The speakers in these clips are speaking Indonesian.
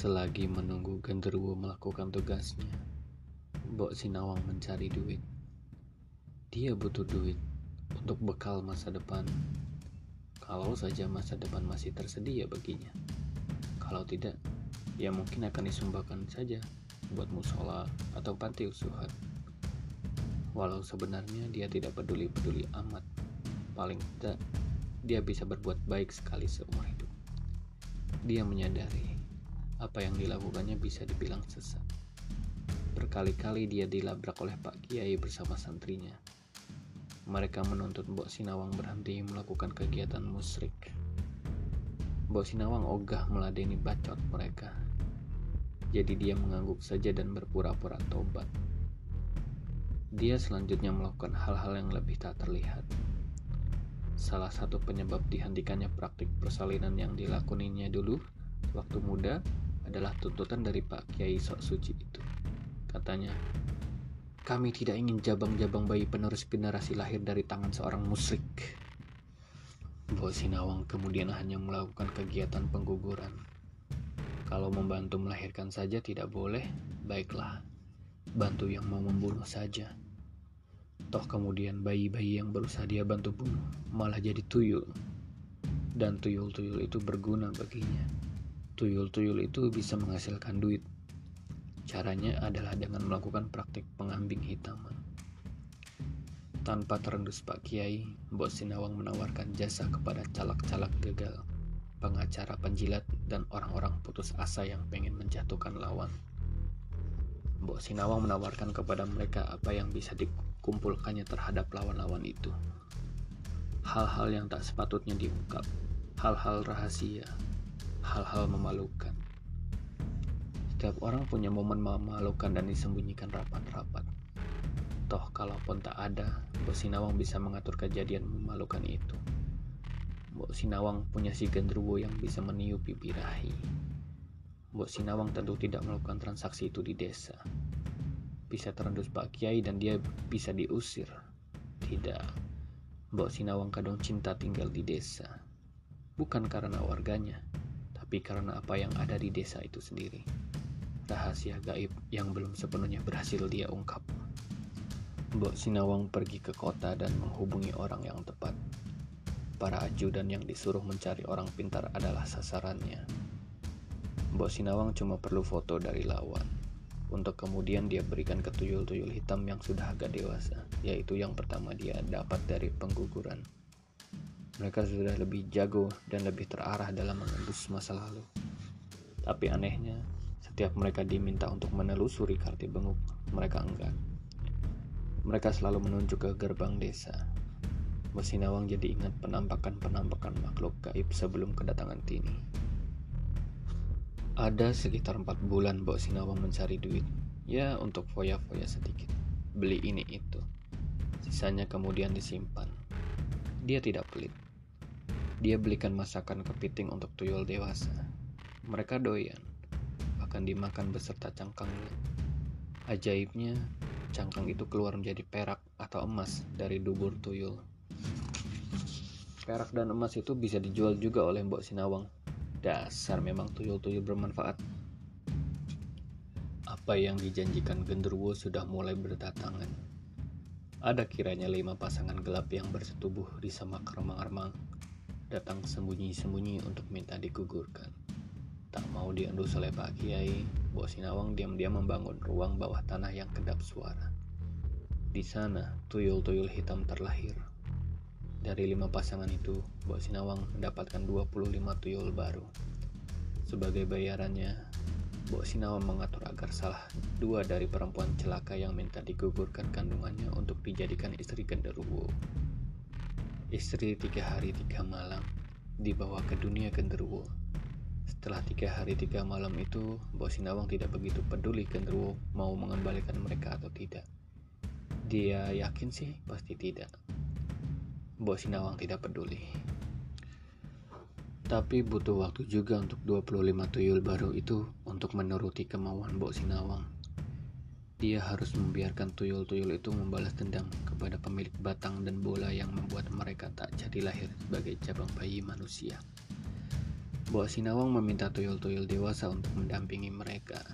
Selagi menunggu genderuwo melakukan tugasnya, Mbok Sinawang mencari duit. Dia butuh duit untuk bekal masa depan. Kalau saja masa depan masih tersedia baginya. Kalau tidak, ya mungkin akan disumbangkan saja buat musola atau panti usuhan. Walau sebenarnya dia tidak peduli-peduli amat. Paling tidak, dia bisa berbuat baik sekali seumur hidup. Dia menyadari apa yang dilakukannya bisa dibilang sesat. Berkali-kali dia dilabrak oleh Pak Kiai bersama santrinya. Mereka menuntut Mbok Sinawang berhenti melakukan kegiatan musrik. Mbok Sinawang ogah meladeni bacot mereka. Jadi dia mengangguk saja dan berpura-pura tobat. Dia selanjutnya melakukan hal-hal yang lebih tak terlihat. Salah satu penyebab dihentikannya praktik persalinan yang dilakoninya dulu waktu muda adalah tuntutan dari Pak Kiai Sok Suci itu. Katanya, kami tidak ingin jabang-jabang bayi penerus generasi lahir dari tangan seorang musrik. Mbok Sinawang kemudian hanya melakukan kegiatan pengguguran. Kalau membantu melahirkan saja tidak boleh, baiklah. Bantu yang mau membunuh saja. Toh kemudian bayi-bayi yang berusaha dia bantu bunuh malah jadi tuyul. Dan tuyul-tuyul itu berguna baginya. Tuyul-tuyul itu bisa menghasilkan duit. Caranya adalah dengan melakukan praktik pengambing hitaman. Tanpa terendus Pak Kiai, Mbok Sinawang menawarkan jasa kepada calak-calak gagal, pengacara penjilat, dan orang-orang putus asa yang pengen menjatuhkan lawan. Mbok Sinawang menawarkan kepada mereka apa yang bisa dikumpulkannya terhadap lawan-lawan itu. Hal-hal yang tak sepatutnya diungkap, hal-hal rahasia, hal-hal memalukan. Setiap orang punya momen memalukan dan disembunyikan rapat-rapat. Toh kalaupun tak ada, Mbok Sinawang bisa mengatur kejadian memalukan itu. Mbok Sinawang punya si gendruwo yang bisa meniup birahi. Mbok Sinawang tentu tidak melakukan transaksi itu di desa. Bisa terendus Pak Kiai dan dia bisa diusir. Tidak. Mbok Sinawang kadang cinta tinggal di desa. Bukan karena warganya, tapi karena apa yang ada di desa itu sendiri. Rahasia gaib yang belum sepenuhnya berhasil dia ungkap. Mbok Sinawang pergi ke kota dan menghubungi orang yang tepat. Para ajudan yang disuruh mencari orang pintar adalah sasarannya. Mbok Sinawang cuma perlu foto dari lawan. Untuk kemudian dia berikan ke tuyul-tuyul hitam yang sudah agak dewasa, yaitu yang pertama dia dapat dari pengguguran. Mereka sudah lebih jago dan lebih terarah dalam mengendus masa lalu. Tapi anehnya, setiap mereka diminta untuk menelusuri karti benguk, mereka enggan. Mereka selalu menunjuk ke gerbang desa. Mesinawang jadi ingat penampakan-penampakan makhluk gaib sebelum kedatangan Tini. Ada sekitar empat bulan Mbok Sinawang mencari duit, ya untuk foya-foya sedikit, beli ini itu. Sisanya kemudian disimpan. Dia tidak pelit, dia belikan masakan kepiting untuk tuyul dewasa. Mereka doyan, bahkan dimakan beserta cangkangnya. Ajaibnya, cangkang itu keluar menjadi perak atau emas dari dubur tuyul. Perak dan emas itu bisa dijual juga oleh Mbok Sinawang. Dasar memang tuyul-tuyul bermanfaat. Apa yang dijanjikan genderuwo sudah mulai berdatangan. Ada kiranya lima pasangan gelap yang bersetubuh di semak remang-remang datang sembunyi-sembunyi untuk minta digugurkan. Tak mau diendus oleh Pak Kiai, Bos Sinawang diam-diam membangun ruang bawah tanah yang kedap suara. Di sana, tuyul-tuyul hitam terlahir. Dari lima pasangan itu, Bos Sinawang mendapatkan 25 tuyul baru. Sebagai bayarannya, Bok Sinawang mengatur agar salah dua dari perempuan celaka yang minta digugurkan kandungannya untuk dijadikan istri genderuwo. Istri tiga hari tiga malam dibawa ke dunia genderuwo. Setelah tiga hari tiga malam itu, Bos Sinawang tidak begitu peduli genderuwo mau mengembalikan mereka atau tidak. Dia yakin sih pasti tidak. Bos Sinawang tidak peduli. Tapi butuh waktu juga untuk 25 tuyul baru itu untuk menuruti kemauan Bok Sinawang. Dia harus membiarkan tuyul-tuyul itu membalas dendam kepada pemilik batang dan bola yang membuat mereka tak jadi lahir sebagai cabang bayi manusia. Mbok Sinawang meminta tuyul-tuyul dewasa untuk mendampingi mereka.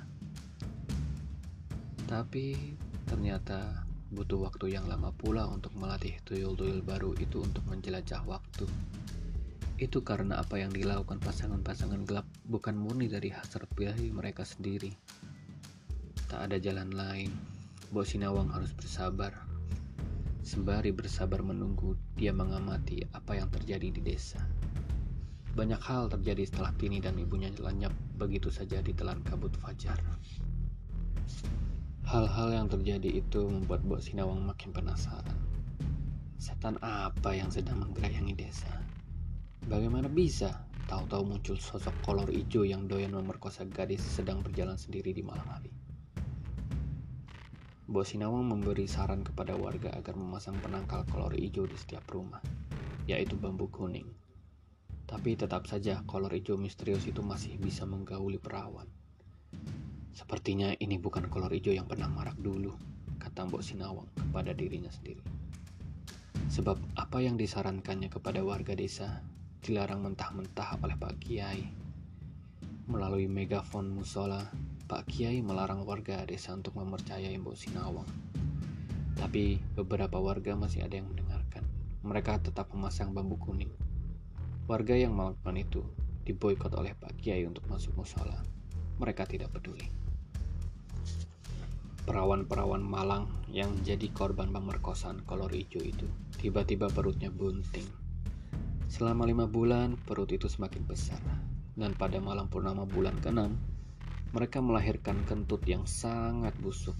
Tapi ternyata butuh waktu yang lama pula untuk melatih tuyul-tuyul baru itu untuk menjelajah waktu. Itu karena apa yang dilakukan pasangan-pasangan gelap bukan murni dari hasrat birahi mereka sendiri. Tak ada jalan lain. Mbok Sinawang harus bersabar. Sembari bersabar menunggu, dia mengamati apa yang terjadi di desa. Banyak hal terjadi setelah Tini dan ibunya lenyap begitu saja di telan kabut fajar. Hal-hal yang terjadi itu membuat Bok Sinawang makin penasaran. Setan apa yang sedang menggerayangi desa? Bagaimana bisa tahu-tahu muncul sosok kolor hijau yang doyan memerkosa gadis sedang berjalan sendiri di malam hari? Bok Sinawang memberi saran kepada warga agar memasang penangkal kolor hijau di setiap rumah, yaitu bambu kuning. Tapi tetap saja kolor hijau misterius itu masih bisa menggauli perawan. Sepertinya ini bukan kolor hijau yang pernah marak dulu, kata Mbok Sinawang kepada dirinya sendiri. Sebab apa yang disarankannya kepada warga desa dilarang mentah-mentah oleh Pak Kiai. Melalui megafon musola, Pak Kiai melarang warga desa untuk mempercayai Mbok Sinawang. Tapi beberapa warga masih ada yang mendengarkan. Mereka tetap memasang bambu kuning Warga yang melakukan itu diboykot oleh Pak Kiai untuk masuk musola. Mereka tidak peduli. Perawan-perawan Malang yang jadi korban pemerkosaan kolor hijau itu tiba-tiba perutnya bunting. Selama lima bulan perut itu semakin besar dan pada malam purnama bulan ke-6 mereka melahirkan kentut yang sangat busuk.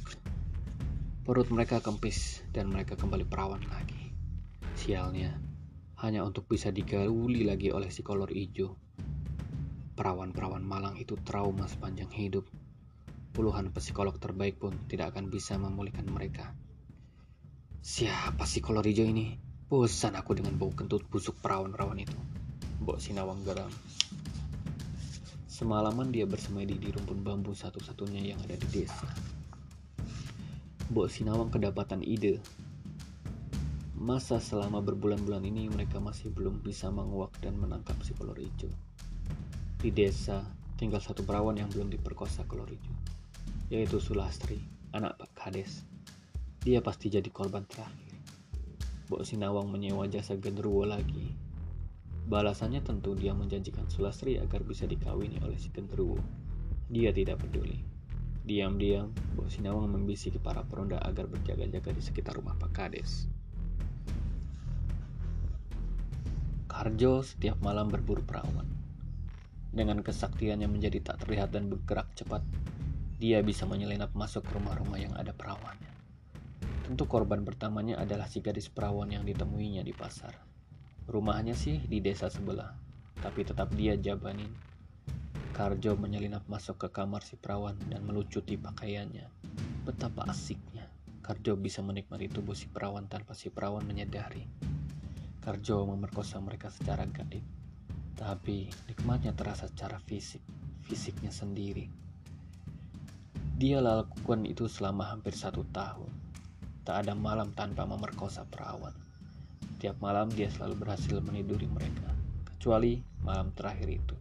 Perut mereka kempis dan mereka kembali perawan lagi. Sialnya, hanya untuk bisa digauli lagi oleh si kolor hijau. Perawan-perawan Malang itu trauma sepanjang hidup. Puluhan psikolog terbaik pun tidak akan bisa memulihkan mereka. Siapa si kolor hijau ini? Bosan aku dengan bau kentut busuk perawan-perawan itu. Mbok Sinawang geram. Semalaman dia bersemedi di rumpun bambu satu-satunya yang ada di desa. Mbok Sinawang kedapatan ide Masa selama berbulan-bulan ini mereka masih belum bisa menguak dan menangkap si kolor hijau. Di desa tinggal satu perawan yang belum diperkosa kolor hijau, yaitu Sulastri, anak Pak Kades. Dia pasti jadi korban terakhir. Bok Sinawang menyewa jasa genderuwo lagi. Balasannya tentu dia menjanjikan Sulastri agar bisa dikawini oleh si genderuwo. Dia tidak peduli. Diam-diam, Bok Sinawang membisiki para peronda agar berjaga-jaga di sekitar rumah Pak Kades. Harjo setiap malam berburu perawan. Dengan kesaktiannya menjadi tak terlihat dan bergerak cepat, dia bisa menyelinap masuk ke rumah-rumah yang ada perawannya. Tentu korban pertamanya adalah si gadis perawan yang ditemuinya di pasar. Rumahnya sih di desa sebelah, tapi tetap dia jabanin. Karjo menyelinap masuk ke kamar si perawan dan melucuti pakaiannya. Betapa asiknya. Karjo bisa menikmati tubuh si perawan tanpa si perawan menyadari. Karjo memerkosa mereka secara gaib, tapi nikmatnya terasa secara fisik, fisiknya sendiri. Dia lakukan itu selama hampir satu tahun. Tak ada malam tanpa memerkosa perawan. Tiap malam dia selalu berhasil meniduri mereka, kecuali malam terakhir itu.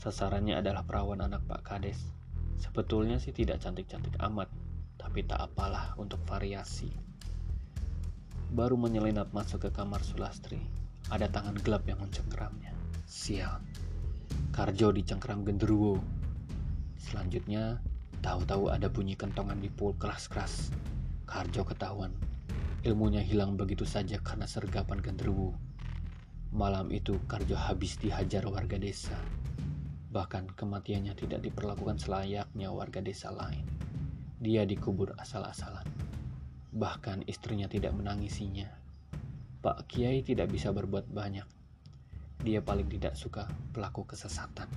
Sasarannya adalah perawan anak Pak Kades. Sebetulnya sih tidak cantik-cantik amat, tapi tak apalah untuk variasi baru menyelinap masuk ke kamar Sulastri. Ada tangan gelap yang mencengkeramnya. Sial. Karjo dicengkeram genderuwo. Selanjutnya, tahu-tahu ada bunyi kentongan di pool keras-keras. Karjo ketahuan. Ilmunya hilang begitu saja karena sergapan genderuwo. Malam itu Karjo habis dihajar warga desa. Bahkan kematiannya tidak diperlakukan selayaknya warga desa lain. Dia dikubur asal-asalan. Bahkan istrinya tidak menangisinya. Pak Kiai tidak bisa berbuat banyak. Dia paling tidak suka pelaku kesesatan.